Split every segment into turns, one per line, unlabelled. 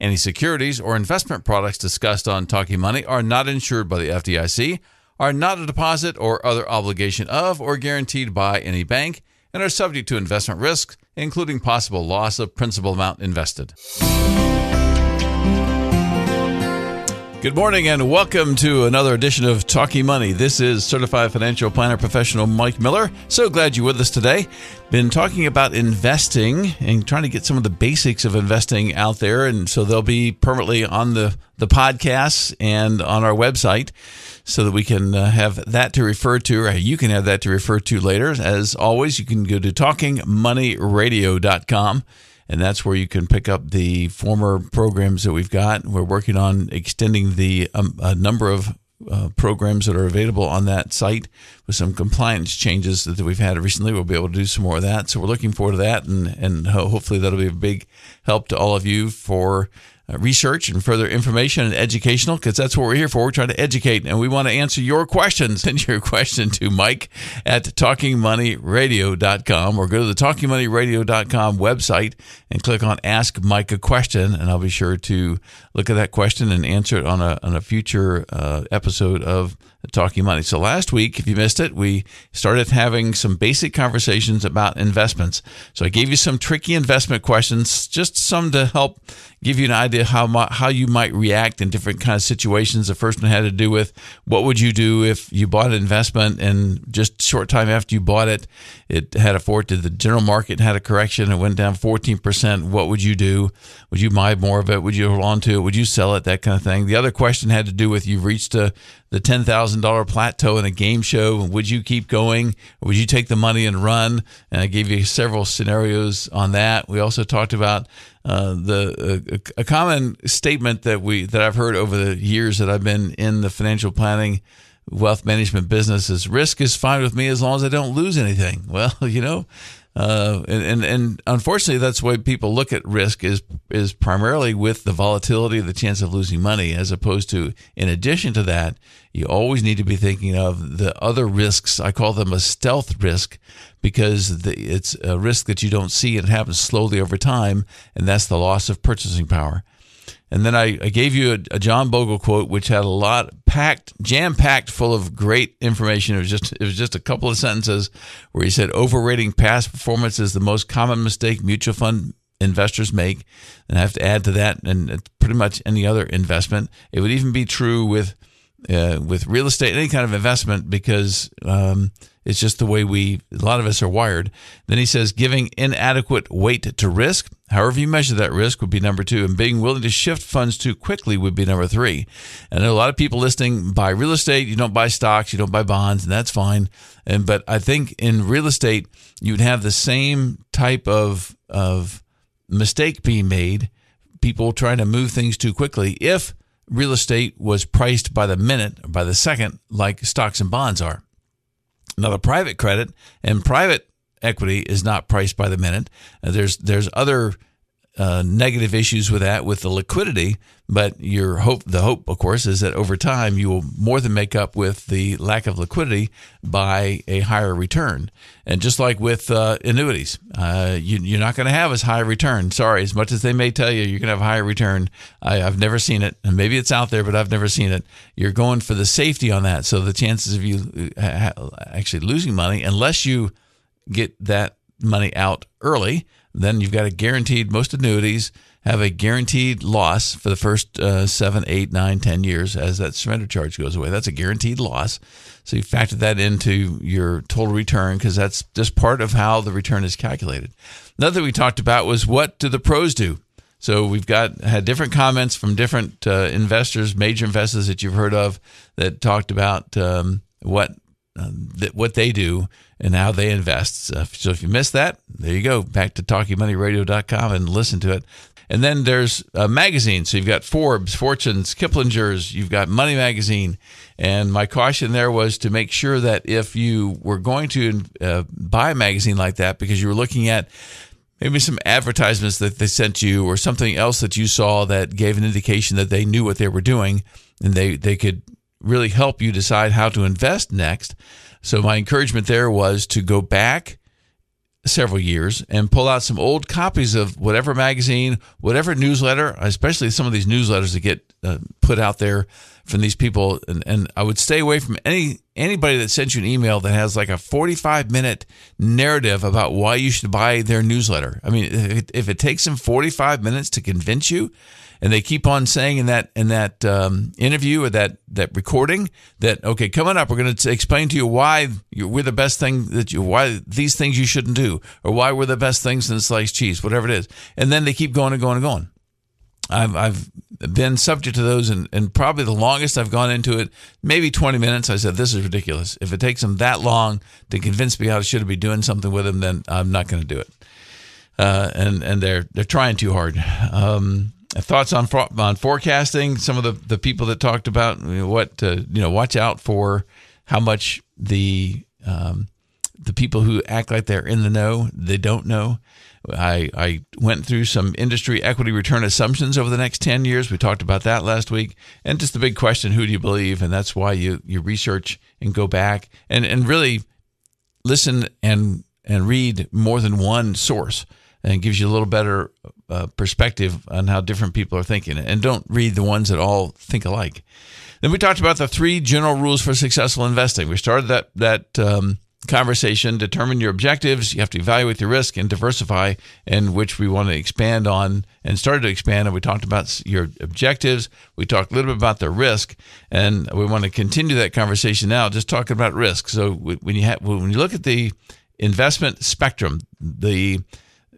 Any securities or investment products discussed on Talking Money are not insured by the FDIC, are not a deposit or other obligation of or guaranteed by any bank, and are subject to investment risks, including possible loss of principal amount invested. Good morning and welcome to another edition of Talking Money. This is certified financial planner professional Mike Miller. So glad you're with us today. Been talking about investing and trying to get some of the basics of investing out there. And so they'll be permanently on the, the podcast and on our website so that we can uh, have that to refer to, or you can have that to refer to later. As always, you can go to talkingmoneyradio.com and that's where you can pick up the former programs that we've got. We're working on extending the um, number of uh, programs that are available on that site with some compliance changes that we've had recently. We'll be able to do some more of that. So we're looking forward to that, and and hopefully that'll be a big help to all of you for research and further information and educational because that's what we're here for. We're trying to educate and we want to answer your questions. Send your question to Mike at talkingmoneyradio.com or go to the talkingmoneyradio.com website and click on Ask Mike a Question. And I'll be sure to look at that question and answer it on a, on a future uh, episode of Talking Money. So last week, if you missed it, we started having some basic conversations about investments. So I gave you some tricky investment questions, just some to help give you an idea how how you might react in different kind of situations. The first one had to do with what would you do if you bought an investment and just short time after you bought it, it had a fort. Did the general market had a correction? It went down fourteen percent. What would you do? Would you buy more of it? Would you hold on to it? Would you sell it? That kind of thing. The other question had to do with you've reached a the ten thousand dollar plateau in a game show. Would you keep going? Would you take the money and run? And I gave you several scenarios on that. We also talked about uh, the uh, a common statement that we that I've heard over the years that I've been in the financial planning wealth management business is risk is fine with me as long as I don't lose anything. Well, you know, uh, and, and, and unfortunately, that's why people look at risk is is primarily with the volatility, the chance of losing money, as opposed to, in addition to that, you always need to be thinking of the other risks. I call them a stealth risk because the, it's a risk that you don't see and it happens slowly over time, and that's the loss of purchasing power. And then I, I gave you a, a, John Bogle quote, which had a lot packed, jam packed, full of great information. It was just it was just a couple of sentences where he said, "Overrating past performance is the most common mistake mutual fund investors make." And I have to add to that, and pretty much any other investment. It would even be true with uh, with real estate, any kind of investment, because um, it's just the way we, a lot of us are wired. Then he says, giving inadequate weight to risk, however you measure that risk, would be number two. And being willing to shift funds too quickly would be number three. And a lot of people listening buy real estate. You don't buy stocks, you don't buy bonds, and that's fine. And but I think in real estate, you'd have the same type of of mistake being made. People trying to move things too quickly. If real estate was priced by the minute or by the second, like stocks and bonds are. Now, the private credit and private equity is not priced by the minute. Uh, there's there's other uh, negative issues with that with the liquidity, but your hope, the hope, of course, is that over time you will more than make up with the lack of liquidity by a higher return. And just like with uh, annuities, uh, you, are not going to have as high a return. Sorry, as much as they may tell you you're going to have a higher return, I, have never seen it, and maybe it's out there, but I've never seen it. You're going for the safety on that, so the chances of you uh, actually losing money, unless you get that money out early then you've got a guaranteed, most annuities have a guaranteed loss for the first uh, seven, eight, nine, ten years as that surrender charge goes away. That's a guaranteed loss. So you factor that into your total return because that's just part of how the return is calculated. Another thing we talked about was what do the pros do? So we've got had different comments from different uh, investors, major investors that you've heard of, that talked about um, what th- what they do and how they invest. So if, so if you missed that, there you go. Back to talkingmoneyradio.com and listen to it. And then there's a magazine. So you've got Forbes, Fortunes, Kiplinger's, you've got Money Magazine. And my caution there was to make sure that if you were going to uh, buy a magazine like that, because you were looking at maybe some advertisements that they sent you or something else that you saw that gave an indication that they knew what they were doing and they, they could really help you decide how to invest next. So my encouragement there was to go back several years and pull out some old copies of whatever magazine, whatever newsletter, especially some of these newsletters that get uh, put out there from these people. And, and I would stay away from any anybody that sends you an email that has like a 45 minute narrative about why you should buy their newsletter. I mean, if it, if it takes them 45 minutes to convince you, and they keep on saying in that in that um, interview or that that recording that okay, coming up, we're going to explain to you why we're the best thing that you why these things you shouldn't do or why we're the best things in sliced cheese, whatever it is, and then they keep going and going and going. I've I've been subject to those, and, and probably the longest I've gone into it, maybe 20 minutes. I said, This is ridiculous. If it takes them that long to convince me I should be doing something with them, then I'm not going to do it. Uh, and and they're they're trying too hard. Um, thoughts on on forecasting? Some of the, the people that talked about you know, what to, you know, watch out for how much the um, the people who act like they're in the know they don't know. I I went through some industry equity return assumptions over the next ten years. We talked about that last week, and just the big question: Who do you believe? And that's why you you research and go back and and really listen and and read more than one source and gives you a little better uh, perspective on how different people are thinking. And don't read the ones that all think alike. Then we talked about the three general rules for successful investing. We started that that um, conversation. Determine your objectives. You have to evaluate your risk and diversify, and which we want to expand on and started to expand. And we talked about your objectives. We talked a little bit about the risk, and we want to continue that conversation now. Just talking about risk. So when you have when you look at the investment spectrum, the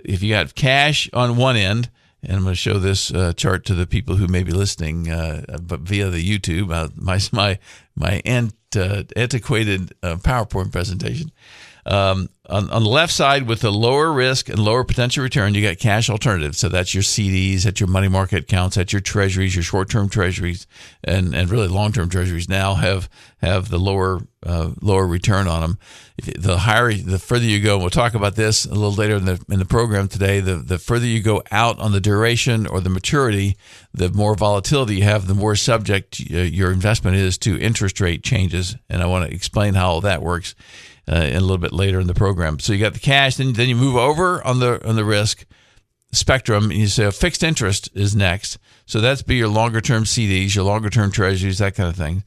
if you got cash on one end, and I'm going to show this uh, chart to the people who may be listening uh, via the YouTube. Uh, my my my ant, uh, antiquated uh, PowerPoint presentation. Um, on, on the left side, with the lower risk and lower potential return, you got cash alternatives. So that's your CDs, that's your money market accounts, that's your treasuries, your short term treasuries, and, and really long term treasuries now have have the lower uh, lower return on them. The higher, the further you go, and we'll talk about this a little later in the in the program today. The the further you go out on the duration or the maturity, the more volatility you have, the more subject uh, your investment is to interest rate changes. And I want to explain how all that works uh, a little bit later in the program. So you got the cash, then then you move over on the on the risk spectrum, and you say a fixed interest is next. So that's be your longer term CDs, your longer term treasuries, that kind of thing.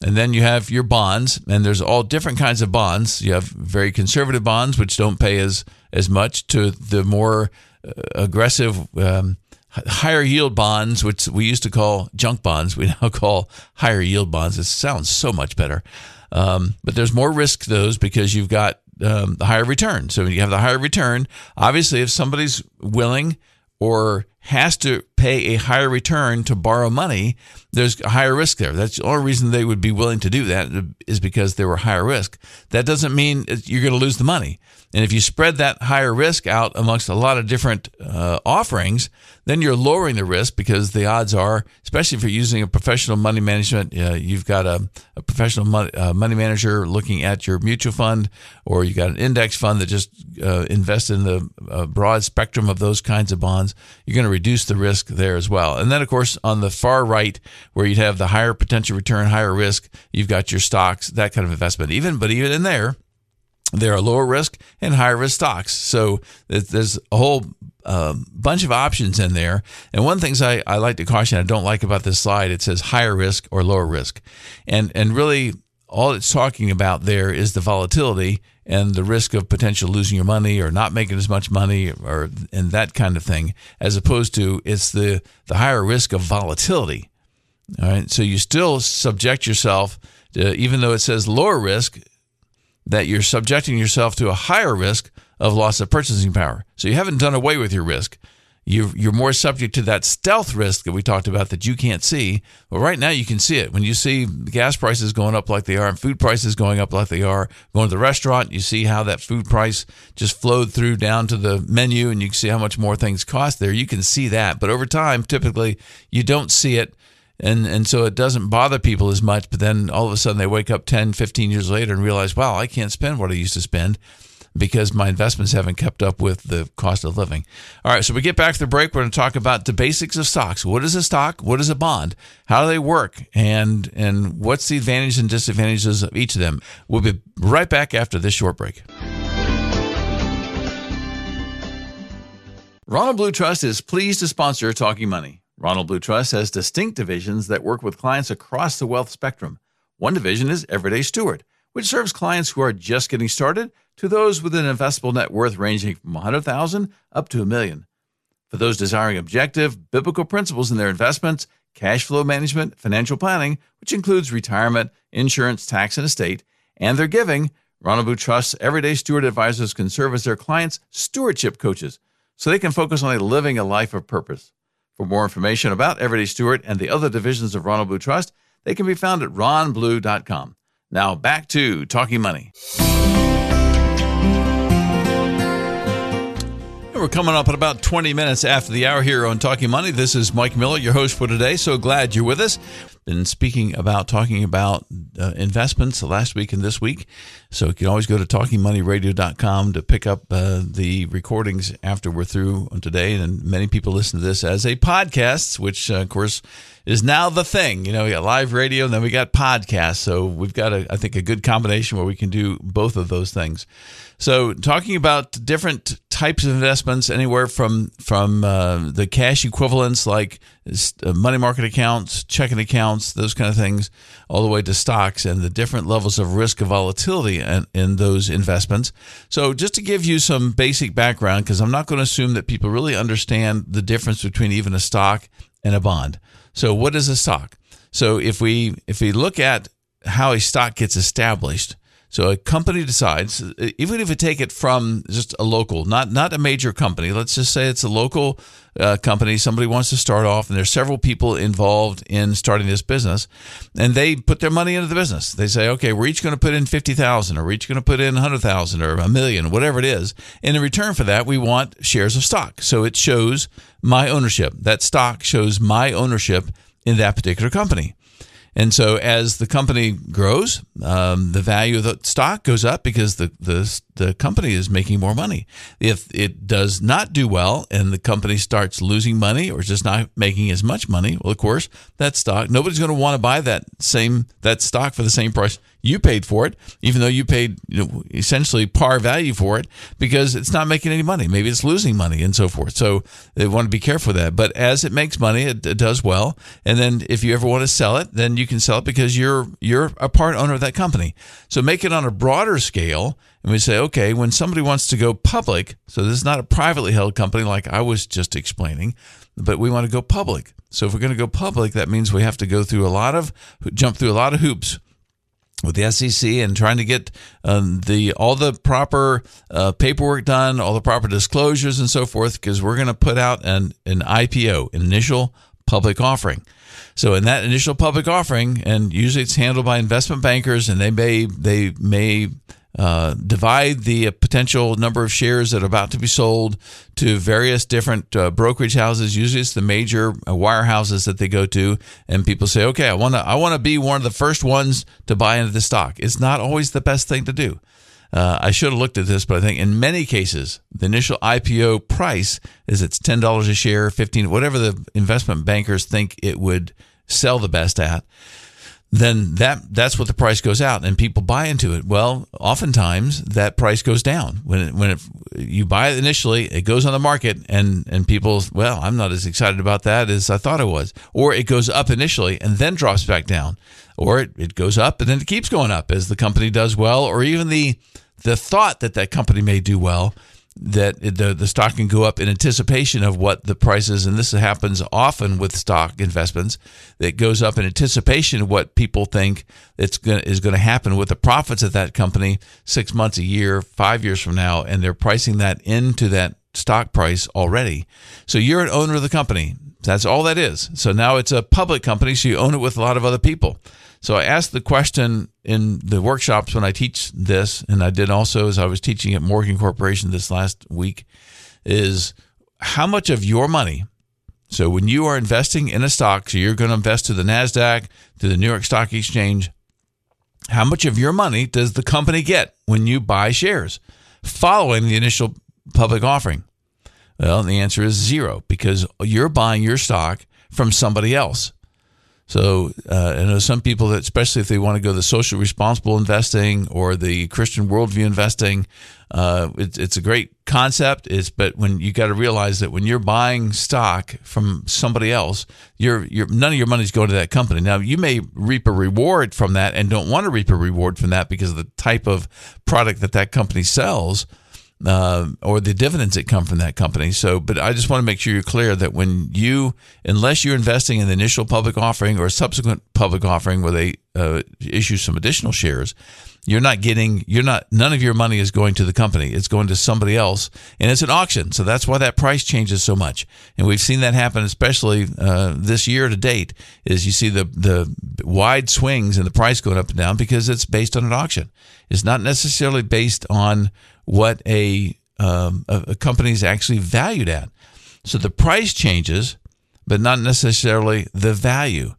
And then you have your bonds, and there's all different kinds of bonds. You have very conservative bonds, which don't pay as as much, to the more uh, aggressive. Um, higher yield bonds, which we used to call junk bonds, we now call higher yield bonds. It sounds so much better. Um, but there's more risk to those because you've got um, the higher return. So you have the higher return. Obviously, if somebody's willing or has to pay a higher return to borrow money, there's a higher risk there. That's the only reason they would be willing to do that is because they were higher risk. That doesn't mean you're going to lose the money. And if you spread that higher risk out amongst a lot of different uh, offerings, then you're lowering the risk because the odds are, especially if you're using a professional money management, uh, you've got a, a professional money, uh, money, manager looking at your mutual fund, or you got an index fund that just uh, invests in the uh, broad spectrum of those kinds of bonds, you're going to reduce the risk there as well. And then, of course, on the far right, where you'd have the higher potential return, higher risk, you've got your stocks, that kind of investment. Even, but even in there, there are lower risk and higher risk stocks. So there's a whole uh, bunch of options in there. And one of the things I, I like to caution, I don't like about this slide, it says higher risk or lower risk. And, and really, all it's talking about there is the volatility and the risk of potential losing your money or not making as much money or and that kind of thing, as opposed to it's the, the higher risk of volatility. All right. So you still subject yourself to, even though it says lower risk, that you're subjecting yourself to a higher risk of loss of purchasing power. So you haven't done away with your risk. You're, you're more subject to that stealth risk that we talked about that you can't see. Well, right now you can see it. When you see gas prices going up like they are and food prices going up like they are, going to the restaurant, you see how that food price just flowed through down to the menu and you can see how much more things cost there. You can see that. But over time, typically, you don't see it and and so it doesn't bother people as much but then all of a sudden they wake up 10 15 years later and realize wow i can't spend what i used to spend because my investments haven't kept up with the cost of living. All right so we get back to the break. We're going to talk about the basics of stocks. What is a stock? What is a bond? How do they work? And and what's the advantages and disadvantages of each of them? We'll be right back after this short break. Ronald Blue Trust is pleased to sponsor Talking Money. Ronald Blue Trust has distinct divisions that work with clients across the wealth spectrum. One division is Everyday Steward, which serves clients who are just getting started to those with an investable net worth ranging from 100,000 up to a million. For those desiring objective, biblical principles in their investments, cash flow management, financial planning, which includes retirement, insurance, tax, and estate, and their giving, Ronald Blue Trust's Everyday Steward advisors can serve as their clients' stewardship coaches so they can focus on living a life of purpose. For more information about Everyday Steward and the other divisions of Ronald Blue Trust, they can be found at ronblue.com. Now back to Talking Money. We're coming up at about 20 minutes after the hour here on Talking Money. This is Mike Miller, your host for today. So glad you're with us. Been speaking about, talking about uh, investments last week and this week. So you can always go to talkingmoneyradio.com to pick up uh, the recordings after we're through today. And many people listen to this as a podcast, which, uh, of course, is now the thing. You know, we got live radio and then we got podcasts. So we've got, a, I think, a good combination where we can do both of those things. So, talking about different types of investments, anywhere from from uh, the cash equivalents like Uh, money market accounts, checking accounts, those kind of things, all the way to stocks and the different levels of risk of volatility in, in those investments. So, just to give you some basic background, because I'm not going to assume that people really understand the difference between even a stock and a bond. So, what is a stock? So, if we if we look at how a stock gets established so a company decides, even if you take it from just a local, not not a major company. Let's just say it's a local uh, company. Somebody wants to start off, and there's several people involved in starting this business, and they put their money into the business. They say, okay, we're each going to put in fifty thousand, or we're each going to put in hundred thousand, or a million, whatever it is. And in return for that, we want shares of stock. So it shows my ownership. That stock shows my ownership in that particular company. And so as the company grows, um, the value of the stock goes up because the, the, the company is making more money. If it does not do well and the company starts losing money or just not making as much money, well, of course, that stock, nobody's going to want to buy that same, that stock for the same price you paid for it, even though you paid you know, essentially par value for it because it's not making any money. Maybe it's losing money and so forth. So they want to be careful of that. But as it makes money, it, it does well. And then if you ever want to sell it, then you can sell it because you're you're a part owner of that company. So make it on a broader scale. And we say, okay, when somebody wants to go public, so this is not a privately held company like I was just explaining, but we want to go public. So if we're going to go public, that means we have to go through a lot of jump through a lot of hoops with the SEC and trying to get um, the all the proper uh, paperwork done, all the proper disclosures and so forth, because we're going to put out an an IPO, an initial public offering. So in that initial public offering, and usually it's handled by investment bankers, and they may they may uh, divide the potential number of shares that are about to be sold to various different uh, brokerage houses. Usually, it's the major uh, wire houses that they go to, and people say, "Okay, I want to I want to be one of the first ones to buy into the stock." It's not always the best thing to do. Uh, I should have looked at this, but I think in many cases, the initial IPO price is it's ten dollars a share, fifteen, whatever the investment bankers think it would sell the best at then that that's what the price goes out and people buy into it. Well, oftentimes that price goes down. When it, when it, you buy it initially, it goes on the market and and people, well, I'm not as excited about that as I thought it was, or it goes up initially and then drops back down, or it, it goes up and then it keeps going up as the company does well, or even the the thought that that company may do well that the, the stock can go up in anticipation of what the price is. And this happens often with stock investments that goes up in anticipation of what people think it's gonna, is going to happen with the profits of that company six months, a year, five years from now. And they're pricing that into that stock price already. So you're an owner of the company. That's all that is. So now it's a public company, so you own it with a lot of other people. So I asked the question in the workshops when I teach this, and I did also as I was teaching at Morgan Corporation this last week, is how much of your money so when you are investing in a stock, so you're going to invest to the NASDAQ, to the New York Stock Exchange, how much of your money does the company get when you buy shares following the initial public offering? Well, the answer is zero because you're buying your stock from somebody else. So uh, I know some people that, especially if they want to go the social responsible investing or the Christian worldview investing, uh, it, it's a great concept. Is but when you got to realize that when you're buying stock from somebody else, you're, you're none of your money's going to that company. Now you may reap a reward from that and don't want to reap a reward from that because of the type of product that that company sells uh, or the dividends that come from that company. So, but I just want to make sure you're clear that when you, unless you're investing in the initial public offering or a subsequent public offering where they uh, issue some additional shares, you're not getting, you're not, none of your money is going to the company. It's going to somebody else, and it's an auction. So that's why that price changes so much. And we've seen that happen, especially uh, this year to date. Is you see the the wide swings in the price going up and down because it's based on an auction. It's not necessarily based on what a, um, a, a company is actually valued at. So the price changes, but not necessarily the value.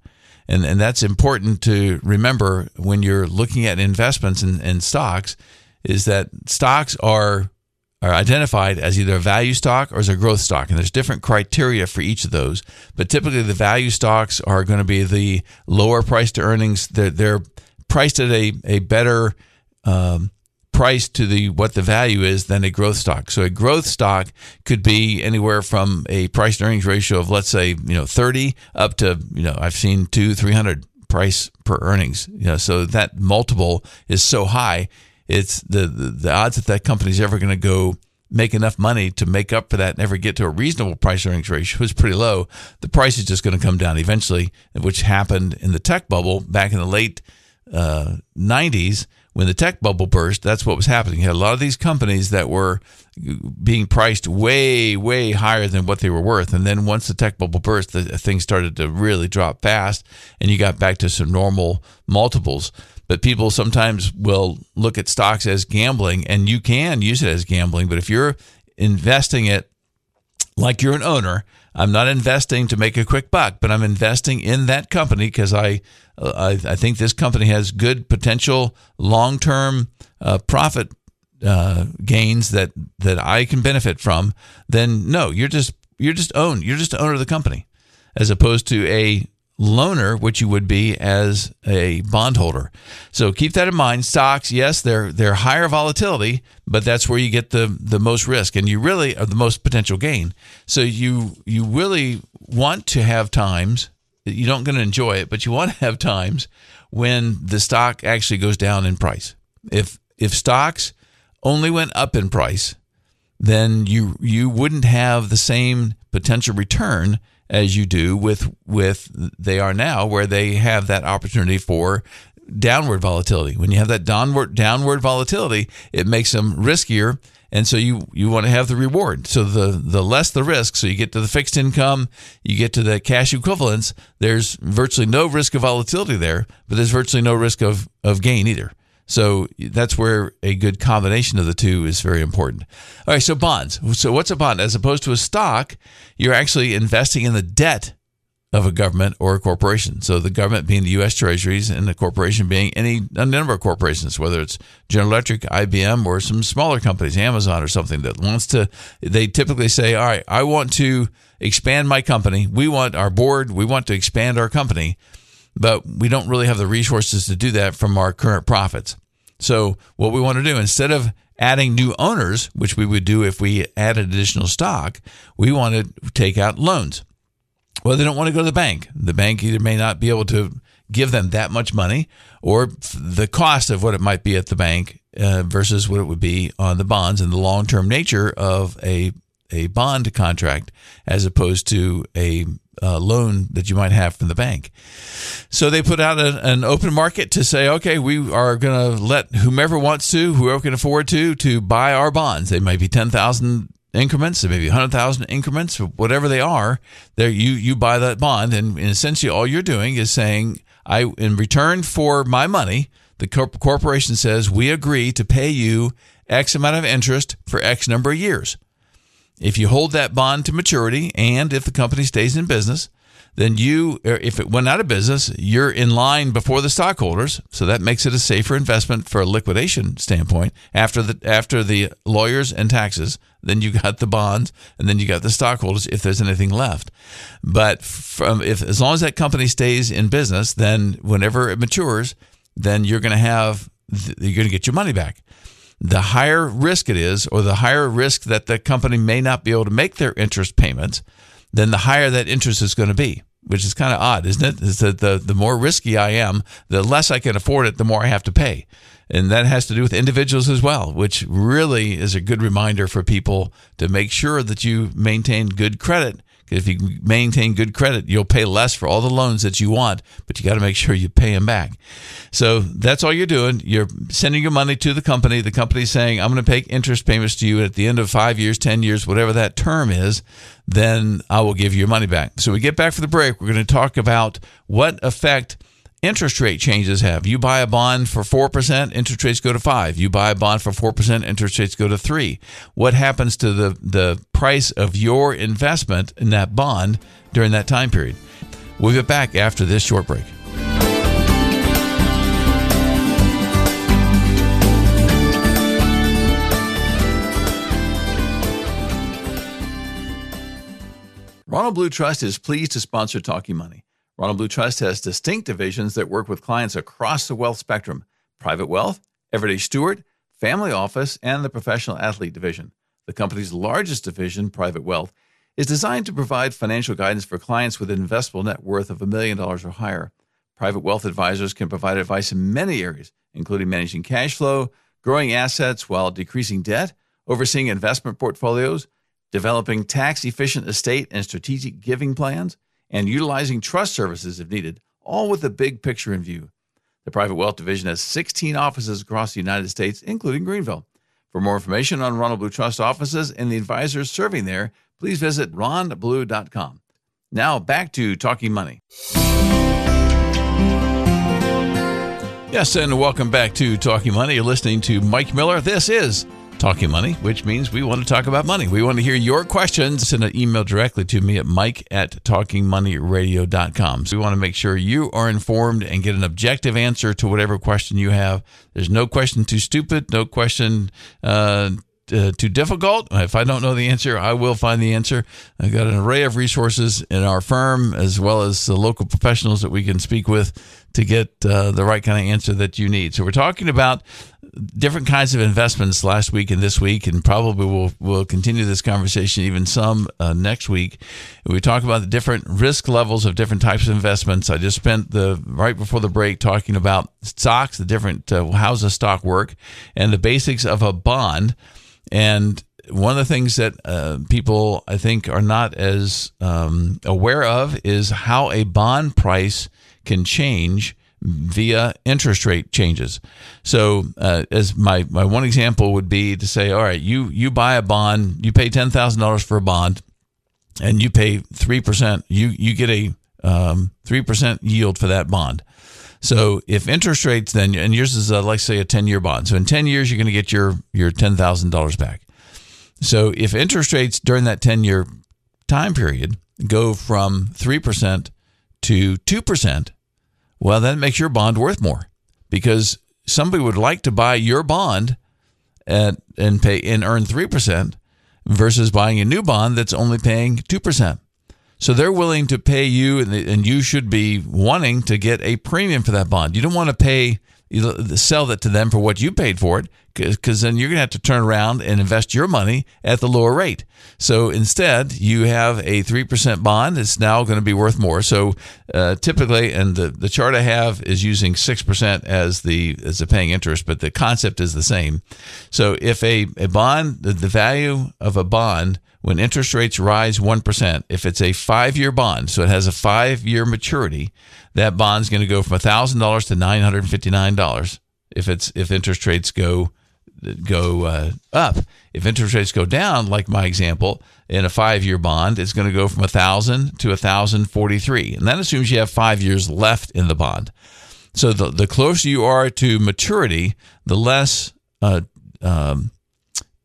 And, and that's important to remember when you're looking at investments in, in stocks is that stocks are are identified as either a value stock or as a growth stock. And there's different criteria for each of those. But typically, the value stocks are going to be the lower price to earnings. They're, they're priced at a, a better um, price to the what the value is than a growth stock. So a growth stock could be anywhere from a price earnings ratio of let's say you know 30 up to you know I've seen two 300 price per earnings. You know, so that multiple is so high, it's the the, the odds that that company's ever going to go make enough money to make up for that and ever get to a reasonable price earnings ratio is pretty low. The price is just going to come down eventually, which happened in the tech bubble back in the late uh, 90s when the tech bubble burst, that's what was happening. You had a lot of these companies that were being priced way, way higher than what they were worth. And then once the tech bubble burst, the things started to really drop fast and you got back to some normal multiples. But people sometimes will look at stocks as gambling, and you can use it as gambling. But if you're investing it like you're an owner, I'm not investing to make a quick buck, but I'm investing in that company because I, I, I think this company has good potential long term uh, profit uh, gains that that I can benefit from. Then no, you're just you're just owned. You're just the owner of the company, as opposed to a loaner, which you would be as a bondholder. So keep that in mind. Stocks, yes, they're they're higher volatility, but that's where you get the the most risk and you really are the most potential gain. So you you really want to have times that you don't going to enjoy it, but you want to have times when the stock actually goes down in price. If if stocks only went up in price, then you you wouldn't have the same potential return as you do with with they are now, where they have that opportunity for downward volatility. When you have that downward downward volatility, it makes them riskier, and so you you want to have the reward. So the the less the risk, so you get to the fixed income, you get to the cash equivalents. There's virtually no risk of volatility there, but there's virtually no risk of of gain either. So that's where a good combination of the two is very important. All right, so bonds. So what's a bond? As opposed to a stock, you're actually investing in the debt of a government or a corporation. So the government being the U.S. Treasuries and the corporation being any a number of corporations, whether it's General Electric, IBM, or some smaller companies, Amazon or something that wants to. They typically say, "All right, I want to expand my company. We want our board. We want to expand our company." But we don't really have the resources to do that from our current profits. So, what we want to do instead of adding new owners, which we would do if we added additional stock, we want to take out loans. Well, they don't want to go to the bank. The bank either may not be able to give them that much money or the cost of what it might be at the bank uh, versus what it would be on the bonds and the long term nature of a, a bond contract as opposed to a uh, loan that you might have from the bank. So they put out a, an open market to say, okay, we are going to let whomever wants to, whoever can afford to, to buy our bonds. They might be ten thousand increments, maybe 100,000 increments, whatever they are, there you you buy that bond and, and essentially all you're doing is saying I in return for my money, the corporation says we agree to pay you X amount of interest for X number of years. If you hold that bond to maturity and if the company stays in business, then you, if it went out of business, you're in line before the stockholders. So that makes it a safer investment for a liquidation standpoint. After the after the lawyers and taxes, then you got the bonds, and then you got the stockholders if there's anything left. But from if as long as that company stays in business, then whenever it matures, then you're going to have you're going to get your money back the higher risk it is, or the higher risk that the company may not be able to make their interest payments, then the higher that interest is going to be, which is kind of odd, isn't it? Is that the, the more risky I am, the less I can afford it, the more I have to pay. And that has to do with individuals as well, which really is a good reminder for people to make sure that you maintain good credit if you maintain good credit, you'll pay less for all the loans that you want, but you got to make sure you pay them back. So that's all you're doing. You're sending your money to the company. The company's saying, I'm going to pay interest payments to you at the end of five years, 10 years, whatever that term is, then I will give you your money back. So we get back for the break. We're going to talk about what effect interest rate changes have. You buy a bond for 4%, interest rates go to 5. You buy a bond for 4%, interest rates go to 3. What happens to the the price of your investment in that bond during that time period? We'll get back after this short break. Ronald Blue Trust is pleased to sponsor Talking Money. Ronald Blue Trust has distinct divisions that work with clients across the wealth spectrum private wealth, everyday steward, family office, and the professional athlete division. The company's largest division, Private Wealth, is designed to provide financial guidance for clients with an investable net worth of a million dollars or higher. Private wealth advisors can provide advice in many areas, including managing cash flow, growing assets while decreasing debt, overseeing investment portfolios, developing tax efficient estate and strategic giving plans and utilizing trust services if needed, all with the big picture in view. The Private Wealth Division has 16 offices across the United States, including Greenville. For more information on Ronald Blue Trust offices and the advisors serving there, please visit ronblue.com. Now back to Talking Money. Yes, and welcome back to Talking Money. You're listening to Mike Miller. This is Talking Money, which means we want to talk about money. We want to hear your questions. Send an email directly to me at mike at talkingmoneyradio.com. So we want to make sure you are informed and get an objective answer to whatever question you have. There's no question too stupid, no question uh, uh, too difficult. If I don't know the answer, I will find the answer. I've got an array of resources in our firm as well as the local professionals that we can speak with to get uh, the right kind of answer that you need. So we're talking about different kinds of investments last week and this week, and probably we'll we'll continue this conversation even some uh, next week. We talk about the different risk levels of different types of investments. I just spent the right before the break talking about stocks, the different uh, how's a stock work, and the basics of a bond. And one of the things that uh, people I think are not as um, aware of is how a bond price can change via interest rate changes. So, uh, as my, my one example would be to say, all right, you you buy a bond, you pay ten thousand dollars for a bond, and you pay three percent. You you get a um, three percent yield for that bond. So, if interest rates then, and yours is a, like say a ten year bond, so in ten years you're going to get your your ten thousand dollars back. So, if interest rates during that ten year time period go from three percent to two percent well, that makes your bond worth more because somebody would like to buy your bond at, and pay and earn 3% versus buying a new bond that's only paying 2%. So they're willing to pay you, and you should be wanting to get a premium for that bond. You don't want to pay you sell that to them for what you paid for it because then you're going to have to turn around and invest your money at the lower rate. So instead, you have a 3% bond. It's now going to be worth more. So uh, typically, and the, the chart I have is using 6% as the as the paying interest, but the concept is the same. So if a, a bond, the, the value of a bond when interest rates rise 1%, if it's a five year bond, so it has a five year maturity, that bond's going to go from $1,000 to $959 if it's if interest rates go go uh, up. If interest rates go down, like my example, in a five-year bond, it's going to go from a thousand to a thousand forty-three, and that assumes you have five years left in the bond. So the the closer you are to maturity, the less uh, um,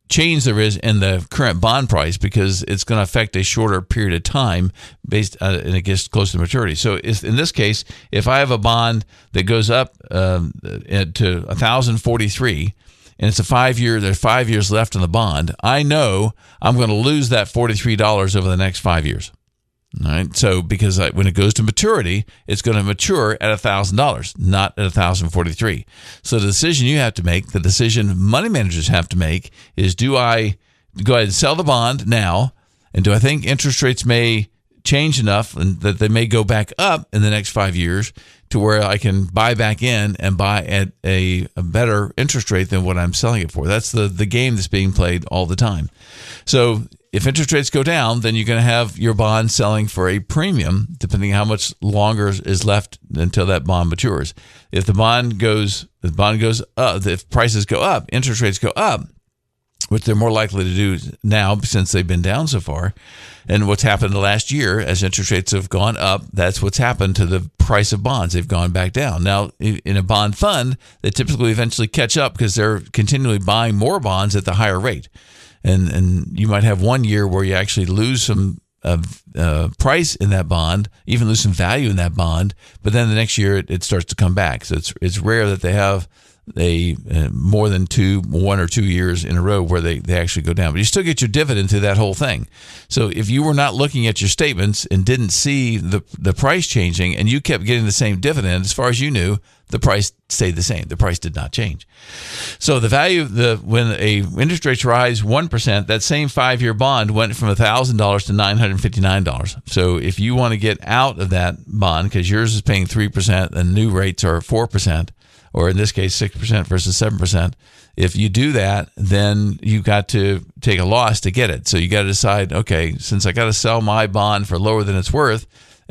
change there is in the current bond price because it's going to affect a shorter period of time based uh, and it gets close to maturity. So in this case, if I have a bond that goes up um, to 1043 and it's a five year, there's five years left in the bond, I know I'm going to lose that $43 over the next five years. So because when it goes to maturity, it's going to mature at thousand dollars, not at thousand forty three. So the decision you have to make, the decision money managers have to make, is: Do I go ahead and sell the bond now, and do I think interest rates may change enough and that they may go back up in the next five years to where I can buy back in and buy at a, a, better interest rate than what I'm selling it for. That's the, the game that's being played all the time. So if interest rates go down, then you're going to have your bond selling for a premium, depending on how much longer is left until that bond matures. If the bond goes, the bond goes up, if prices go up, interest rates go up, which they're more likely to do now since they've been down so far. And what's happened the last year as interest rates have gone up, that's what's happened to the price of bonds. They've gone back down. Now, in a bond fund, they typically eventually catch up because they're continually buying more bonds at the higher rate and and you might have one year where you actually lose some uh, uh, price in that bond, even lose some value in that bond, but then the next year it, it starts to come back. So it's it's rare that they have a uh, more than two, one or two years in a row where they, they actually go down. But you still get your dividend through that whole thing. So if you were not looking at your statements and didn't see the the price changing, and you kept getting the same dividend, as far as you knew, the price stayed the same. The price did not change. So the value the when a interest rates rise one percent, that same five year bond went from thousand dollars to nine hundred fifty nine dollars. So if you want to get out of that bond because yours is paying three percent and new rates are four percent, or in this case six percent versus seven percent, if you do that, then you got to take a loss to get it. So you got to decide, okay, since I got to sell my bond for lower than it's worth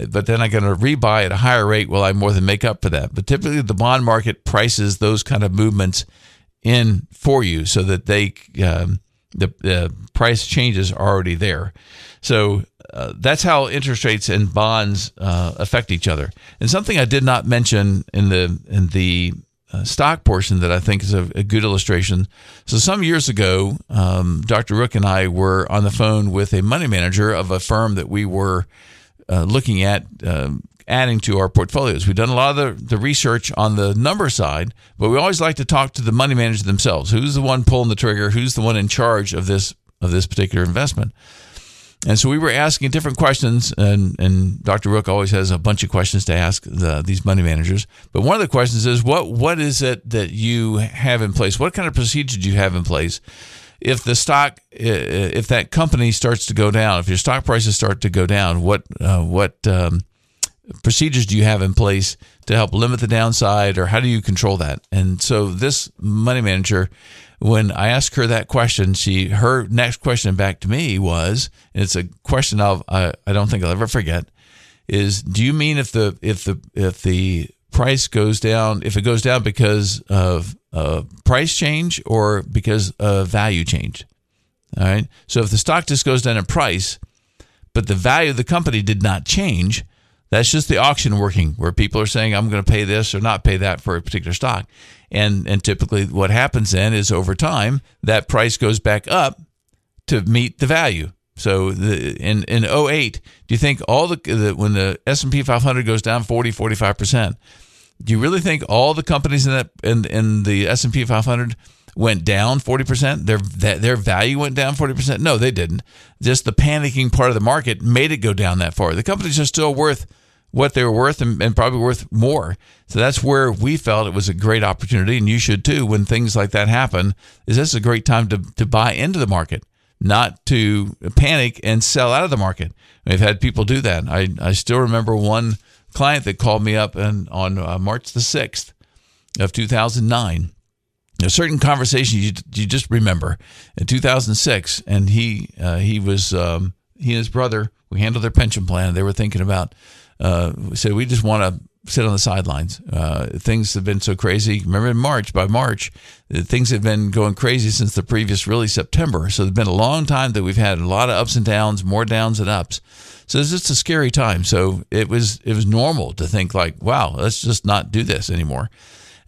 but then I'm going to rebuy at a higher rate. Will I more than make up for that? But typically, the bond market prices those kind of movements in for you so that they um, the, the price changes are already there. So uh, that's how interest rates and bonds uh, affect each other. And something I did not mention in the in the uh, stock portion that I think is a, a, good illustration. So some years ago, um, Dr. Rook and I were on the phone with a money manager of a firm that we were uh, looking at uh, adding to our portfolios. We've done a lot of the, the research on the number side, but we always like to talk to the money manager themselves. Who's the one pulling the trigger? Who's the one in charge of this of this particular investment? And so we were asking different questions, and, and Dr. Rook always has a bunch of questions to ask the, these money managers. But one of the questions is, what what is it that you have in place? What kind of procedure do you have in place if the stock if that company starts to go down, if your stock prices start to go down, what uh, what um, procedures do you have in place to help limit the downside, or how do you control that? And so this money manager, when I asked her that question, she her next question back to me was, and it's a question I'll, I I don't think I'll ever forget, is do you mean if the if the if the price goes down, if it goes down because of uh, price change or because of value change. All right. So if the stock just goes down in price, but the value of the company did not change, that's just the auction working where people are saying, I'm going to pay this or not pay that for a particular stock. And, and typically what happens then is over time, that price goes back up to meet the value. So the, in, in 08, do you think all the, the when the S&P 500 goes down 40, 45%, do you really think all the companies in that in, in the S and P 500 went down 40%? Their their value went down 40%? No, they didn't. Just the panicking part of the market made it go down that far. The companies are still worth what they were worth and, and, probably worth more. So that's where we felt it was a great opportunity, and you should too. When things like that happen, is this a great time to to buy into the market, not to panic and sell out of the market. We've had people do that. I I still remember one client that called me up and on uh, March the 6th of 2009. A certain conversation you, you just remember in 2006, and he uh, he was um, he and his brother we handled their pension plan. They were thinking about uh, said we just want sit on the sidelines. Uh, things have been so crazy. Remember in March, by March, things have been going crazy since the previous really September. So it's been a long time that we've had a lot of ups and downs, more downs than ups. So it's just a scary time. So it was it was normal to think like, wow, let's just not do this anymore.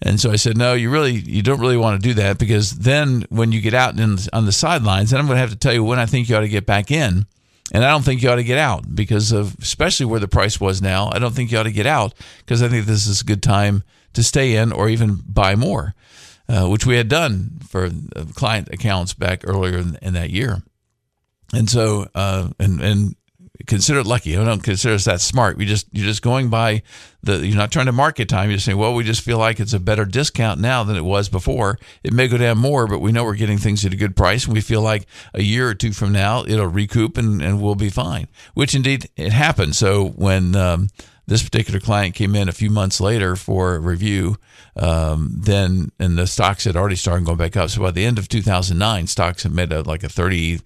And so I said, no, you really you don't really want to do that because then when you get out in, on the sidelines, then I'm going to have to tell you when I think you ought to get back in and I don't think you ought to get out because of especially where the price was now. I don't think you ought to get out because I think this is a good time to stay in or even buy more, uh, which we had done for client accounts back earlier in, in that year. And so, uh, and and consider it lucky. I don't consider us that smart. We just you're just going by the you're not trying to market time. You're saying, well, we just feel like it's a better discount now than it was before. It may go down more, but we know we're getting things at a good price, and we feel like a year or two from now it'll recoup and, and we'll be fine. Which indeed it happened. So when um, this particular client came in a few months later for review, um, then and the stocks had already started going back up. So by the end of 2009, stocks had made a, like a 30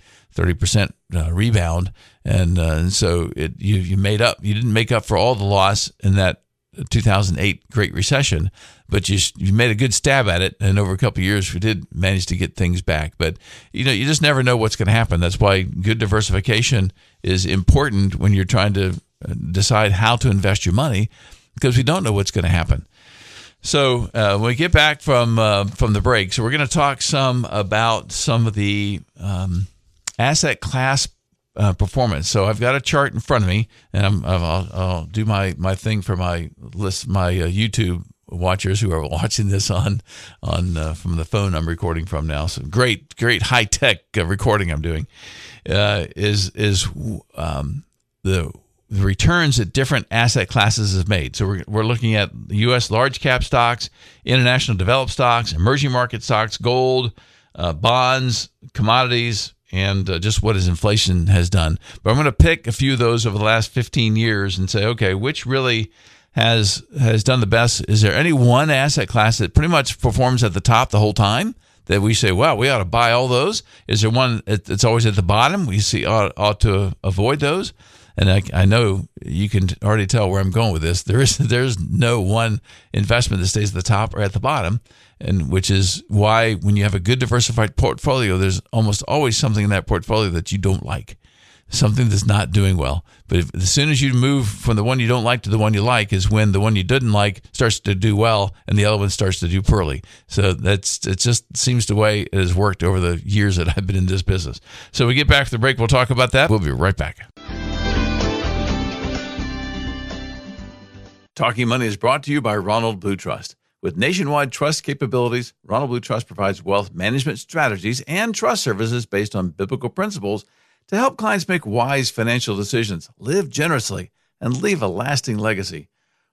percent uh, rebound, and, uh, and so it you you made up. You didn't make up for all the loss in that 2008 Great Recession, but you you made a good stab at it, and over a couple years we did manage to get things back. But you know you just never know what's going to happen. That's why good diversification is important when you're trying to decide how to invest your money because we don't know what's going to happen. So uh, when we get back from uh, from the break, so we're going to talk some about some of the um, asset class uh, performance. So I've got a chart in front of me, and I'm, I'll, I'll do my my thing for my list, my uh, YouTube watchers who are watching this on on uh, from the phone I'm recording from now. So great, great high tech uh, recording I'm doing uh, is is um, the the returns that different asset classes have made. So we're, we're looking at U.S. large cap stocks, international developed stocks, emerging market stocks, gold, uh, bonds, commodities, and uh, just what his inflation has done. But I'm going to pick a few of those over the last 15 years and say, okay, which really has has done the best? Is there any one asset class that pretty much performs at the top the whole time? That we say, well, we ought to buy all those. Is there one that's always at the bottom? We see ought, ought to avoid those and I, I, know you can already tell where I'm going with this. There is there's no one investment that stays at the top or at the bottom, and which is why when you have a good diversified portfolio, there's almost always something in that portfolio that you don't like, something that's not doing well. But if, as soon as you move from the one you don't like to the one you like, is when the one you didn't like starts to do well and the other one starts to do poorly. So that's it. Just seems the way it has worked over the years that I've been in this business. So we get back to the break. We'll talk about that. We'll be right back. Talking Money is brought to you by Ronald Blue Trust. With nationwide trust capabilities, Ronald Blue Trust provides wealth management strategies and trust services based on biblical principles to help clients make wise financial decisions, live generously, and leave a lasting legacy.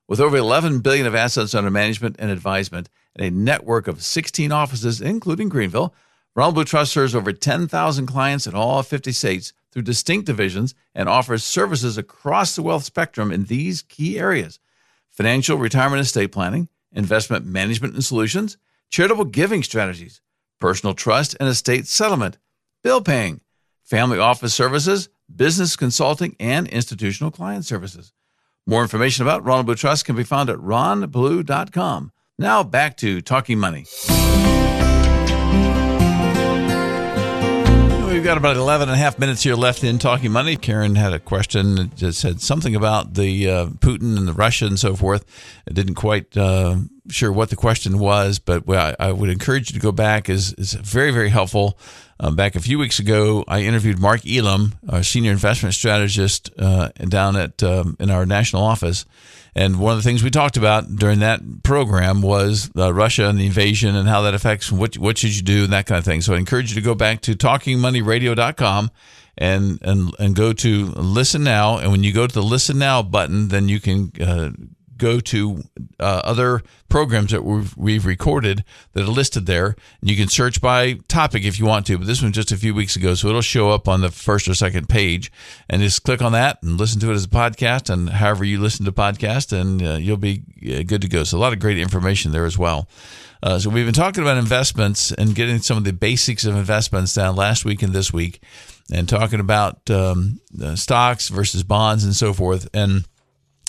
With over 11 billion of assets under management and advisement and a network of 16 offices including Greenville, Ronald Blue Trust serves over 10,000 clients in all 50 states through distinct divisions and offers services across the wealth spectrum in these key areas financial retirement estate planning, investment management and solutions, charitable giving strategies, personal trust and estate settlement, bill paying, family office services, business consulting, and institutional client services. More information about Ronald Blue Trust can be found at ronblue.com. Now back to Talking Money. We've got about 11 and a half minutes here left in Talking Money. Karen had a question that said something about the uh, Putin and the Russia and so forth. I didn't quite uh, sure what the question was, but I, I, would encourage you to go back. is is very, very helpful. Um, back a few weeks ago, I interviewed Mark Elam, our senior investment strategist uh, down at um, in our national office and one of the things we talked about during that program was uh, Russia and the invasion and how that affects what what should you do and that kind of thing. So I encourage you to go back to talkingmoneyradio.com and and and go to listen now. And when you go to the listen now button, then you can uh, go to uh, other programs that we've, we've, recorded that are listed there. And you can search by topic if you want to, but this one just a few weeks ago, so it'll show up on the first or second page. And just click on that and listen to it as a podcast, and however you listen to podcast, and uh, you'll be uh, good to go. So a lot of great information there as well. Uh, so we've been talking about investments and getting some of the basics of investments down last week and this week, and talking about um, stocks versus bonds and so forth. And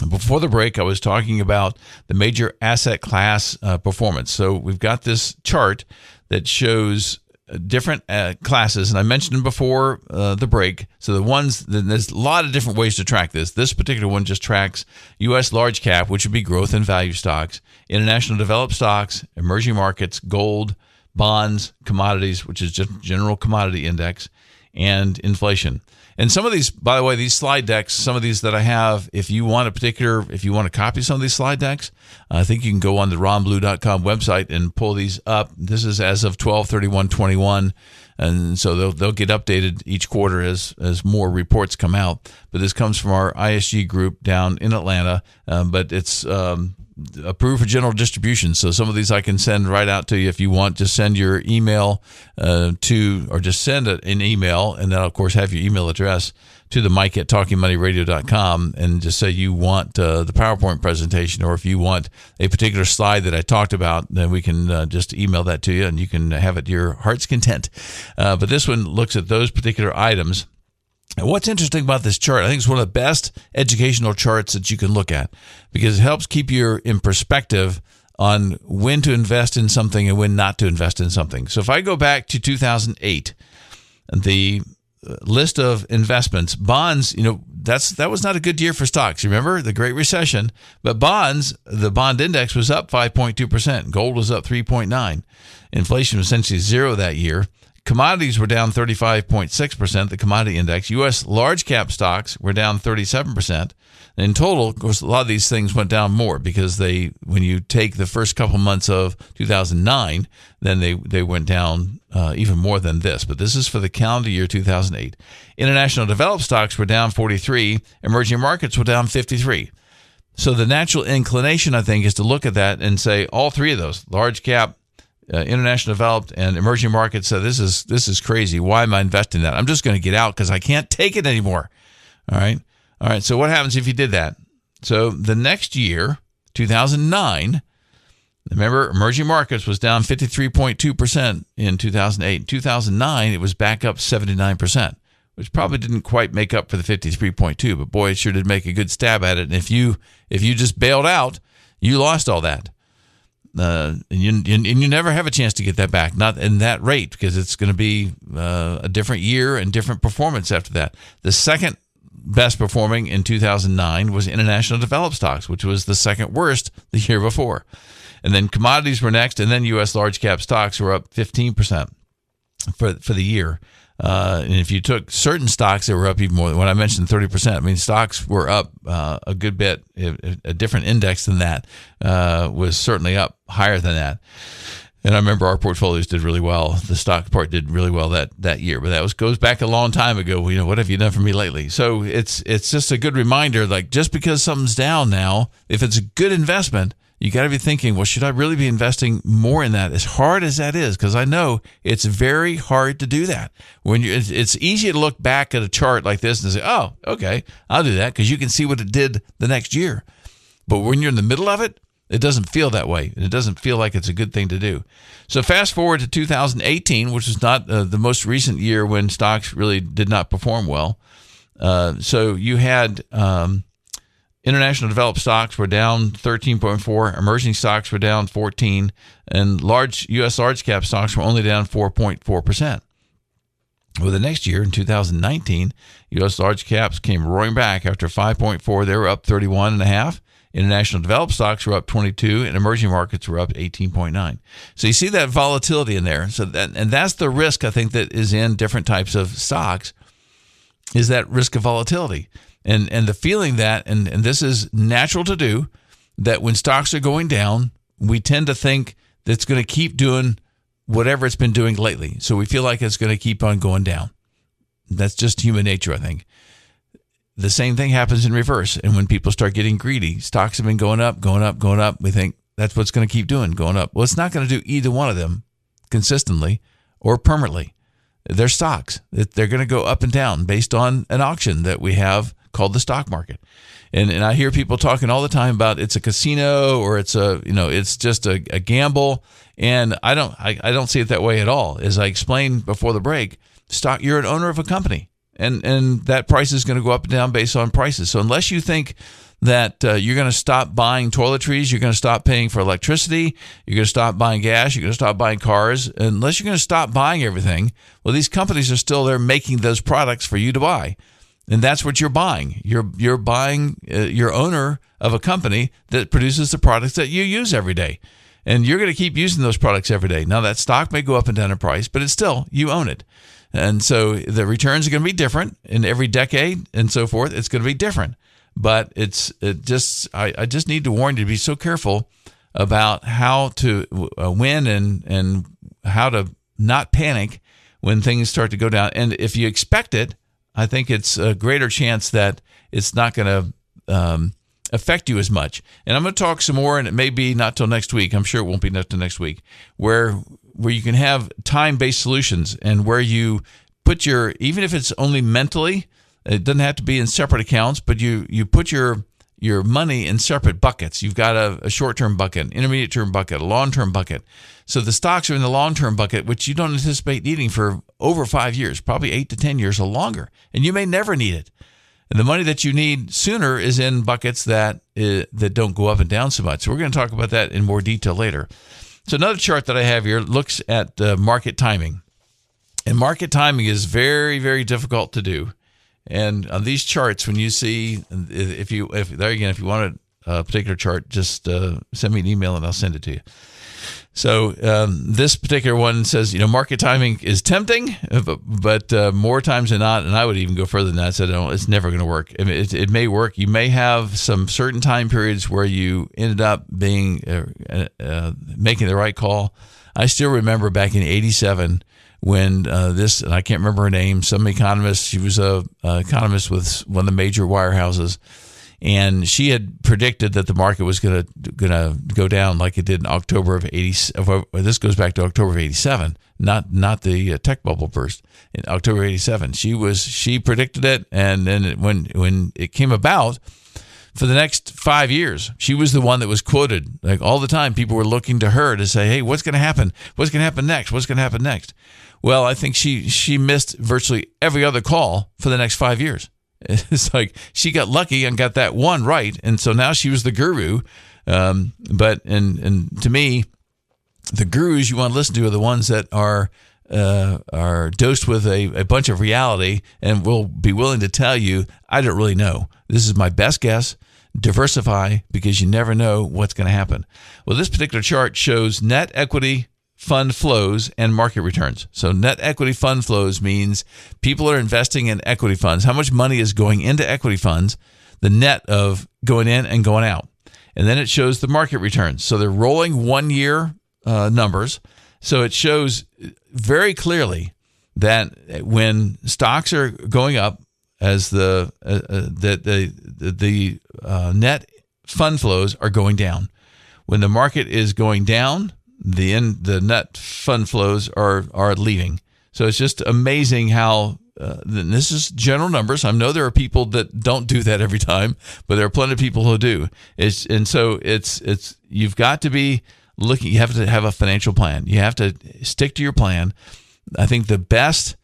Before the break, I was talking about the major asset class uh, performance. So we've got this chart that shows different uh, classes, and I mentioned them before uh, the break. So the ones there's a lot of different ways to track this. This particular one just tracks U.S. large cap, which would be growth and value stocks, international developed stocks, emerging markets, gold, bonds, commodities, which is just general commodity index, and inflation. And some of these, by the way, these slide decks, some of these that I have, if you want a particular, if you want to copy some of these slide decks, I think you can go on the ronblue.com website and pull these up. This is as of 12 31 21. And so they'll, they'll get updated each quarter as, as more reports come out. But this comes from our ISG group down in Atlanta. Um, but it's um, approved for general distribution. So some of these I can send right out to you if you want. Just send your email uh, to, or just send an email, and then of course have your email address to the Mike at talkingmoneyradio.com and just say you want uh, the PowerPoint presentation, or if you want a particular slide that I talked about, then we can uh, just email that to you, and you can have it to your heart's content. Uh, but this one looks at those particular items What's interesting about this chart, I think it's one of the best educational charts that you can look at because it helps keep you in perspective on when to invest in something and when not to invest in something. So if I go back to 2008, the uh, list of investments, bonds, you know, that's that was not a good year for stocks. Remember the Great Recession, but bonds, the bond index was up 5.2%, gold was up 3.9. Inflation was essentially zero that year. Commodities were down 35.6%, the commodity index. U.S. large cap stocks were down 37%. In total, of course, a lot of these things went down more because they, when you take the first couple months of 2009, then they, they went down uh, even more than this. But this is for the calendar year 2008. International developed stocks were down 43, emerging markets were down 53. So the natural inclination, I think, is to look at that and say all three of those large cap, uh, international developed and emerging markets said this is this is crazy. Why am I investing that? I'm just going to get out because I can't take it anymore. All right, all right. So what happens if you did that? So the next year, 2009. Remember, emerging markets was down 53.2% in 2008. In 2009, it was back up 79%, which probably didn't quite make up for the 53.2, but boy, it sure did make a good stab at it. And if you if you just bailed out, you lost all that. Uh, and you, and you never have a chance to get that back, not in that rate, because it's going to be uh, a different year and different performance after that. The second best performing in 2009 was international developed stocks, which was the second worst the year before. And then commodities were next, and then U.S. large cap stocks were up 15% for, for the year. Uh, and if you took certain stocks that were up even more, when I mentioned 30%, I mean, stocks were up uh, a good bit. A, different index than that uh, was certainly up higher than that. And I remember our portfolios did really well. The stock part did really well that, that year, but that was goes back a long time ago. You know, what have you done for me lately? So it's it's just a good reminder. Like just because something's down now, if it's a good investment, you got to be thinking, well, should I really be investing more in that? As hard as that is, because I know it's very hard to do that. When you, it's easy to look back at a chart like this and say, oh, okay, I'll do that because you can see what it did the next year. But when you're in the middle of it, it doesn't feel that way. It doesn't feel like it's a good thing to do. So fast forward to 2018, which is not uh, the most recent year when stocks really did not perform well. Uh, so you had um, International developed stocks were down 13.4, emerging stocks were down 14, and large U.S. large cap stocks were only down 4.4%. Well, the next year in 2019, U.S. large caps came roaring back after 5.4. They were up 31.5. International developed stocks were up 22, and emerging markets were up 18.9. So you see that volatility in there. So that and that's the risk I think that is in different types of stocks is that risk of volatility and and the feeling that and and this is natural to do that when stocks are going down, we tend to think it's going to keep doing whatever it's been doing lately. So we feel like it's going to keep on going down. That's just human nature, I think. The same thing happens in reverse. And when people start getting greedy, stocks have been going up, going up, going up. We think that's what's going to keep doing, going up. Well, it's not going to do either one of them consistently or permanently. They're stocks. They're going to go up and down based on an auction that we have called the stock market. And, and I hear people talking all the time about it's a casino or it's a you know it's just a, a gamble and I don't I, I don't see it that way at all as I explained before the break stock you're an owner of a company and and that price is going to go up and down based on prices so unless you think that uh, you're going to stop buying toiletries, you're going to stop paying for electricity, you're going to stop buying gas, you're going to stop buying cars, unless you're going to stop buying everything. Well, these companies are still there making those products for you to buy. And that's what you're buying. You're you're buying uh, your owner of a company that produces the products that you use every day. And you're going to keep using those products every day. Now that stock may go up and down in price, but it's still you own it. And so the returns are going to be different in every decade and so forth. It's going to be different. But it's it just I, I just need to warn you to be so careful about how to uh, win and and how to not panic when things start to go down. And if you expect it, I think it's a greater chance that it's not going to um, affect you as much. And I'm going to talk some more, and it may be not till next week. I'm sure it won't be not till next week, where where you can have time based solutions and where you put your even if it's only mentally, it doesn't have to be in separate accounts, but you you put your your money in separate buckets. You've got a, a short term bucket, intermediate term bucket, a long term bucket. So the stocks are in the long term bucket, which you don't anticipate needing for over five years, probably eight to 10 years or longer. And you may never need it. And the money that you need sooner is in buckets that uh, that don't go up and down so much. So we're going to talk about that in more detail later. So another chart that I have here looks at uh, market timing, and market timing is very very difficult to do. And on these charts, when you see if you if there again if you want a, particular chart, just uh, send me an email and I'll send it to you. So um, this particular one says, you know, market timing is tempting, but, but uh, more times than not, and I would even go further than that. Said, no, it's never going to work. I mean, it, it, may work. You may have some certain time periods where you ended up being uh, uh, making the right call. I still remember back in '87 when uh, this, and I can't remember her name, some economist. She was a, a economist with one of the major wirehouses. And she had predicted that the market was going to going to go down like it did in October of 80 this goes back to October of 87 not not the uh, tech bubble burst. In October 87 she was she predicted it and then when when it came about for the next 5 years she was the one that was quoted. Like all the time people were looking to her to say hey what's going to happen? What's going to happen next? What's going to happen next well I think she she missed virtually every other call for the next 5 years It's like she got lucky and got that one right, and so now she was the guru. Um, but and and to me, the gurus you want to listen to are the ones that are uh, are dosed with a, a bunch of reality and will be willing to tell you, I don't really know. This is my best guess. Diversify because you never know what's going to happen. Well, this particular chart shows net equity fund flows and market returns. So net equity fund flows means people are investing in equity funds. How much money is going into equity funds? The net of going in and going out. And then it shows the market returns. So they're rolling one year uh, numbers. So it shows very clearly that when stocks are going up, as the uh, uh, the the, the uh, net fund flows are going down. When the market is going down, the in, the net fund flows are are leaving. So it's just amazing how uh, this is general numbers. I know there are people that don't do that every time, but there are plenty of people who do. It's and so it's it's you've got to be looking. You have to have a financial plan. You have to stick to your plan. I think the best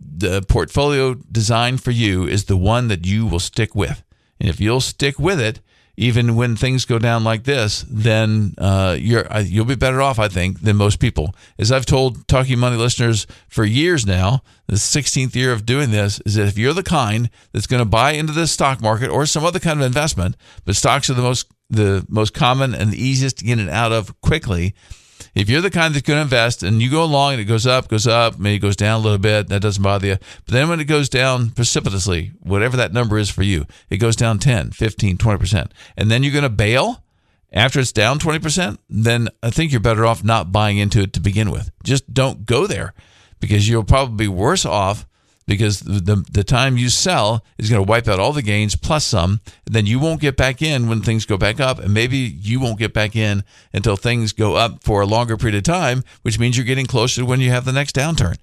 the portfolio design for you is the one that you will stick with, and if you'll stick with it, even when things go down like this, then uh, you're you'll be better off, I think, than most people. As I've told Talking Money listeners for years now, the 16th year of doing this is that if you're the kind that's going to buy into the stock market or some other kind of investment, but stocks are the most the most common and the easiest to get it out of quickly if you're the kind that's going to invest and you go along and it goes up, goes up, maybe it goes down a little bit, that doesn't bother you. But then when it goes down precipitously, whatever that number is for you, it goes down 10, 15, 20%. And then you're going to bail after it's down 20%, then I think you're better off not buying into it to begin with. Just don't go there because you'll probably be worse off because the, the time you sell is going to wipe out all the gains plus some. And then you won't get back in when things go back up. And maybe you won't get back in until things go up for a longer period of time, which means you're getting closer to when you have the next downturn.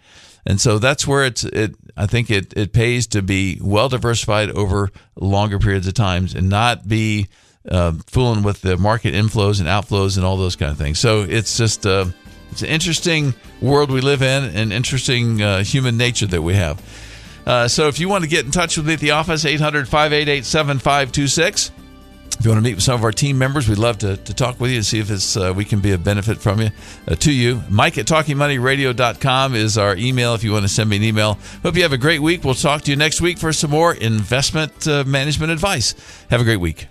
And so that's where it's it I think it, it pays to be well diversified over longer periods of times and not be uh, fooling with the market inflows and outflows and all those kind of things. So it's just uh, it's an interesting world we live in and interesting uh, human nature that we have. Uh, so if you want to get in touch with me at the office, 800 588 7526. If you want to meet with some of our team members, we'd love to, to talk with you and see if it's uh, we can be a benefit from you uh, to you. Mike at talkingmoneyradio.com is our email if you want to send me an email. Hope you have a great week. We'll talk to you next week for some more investment uh, management advice. Have a great week.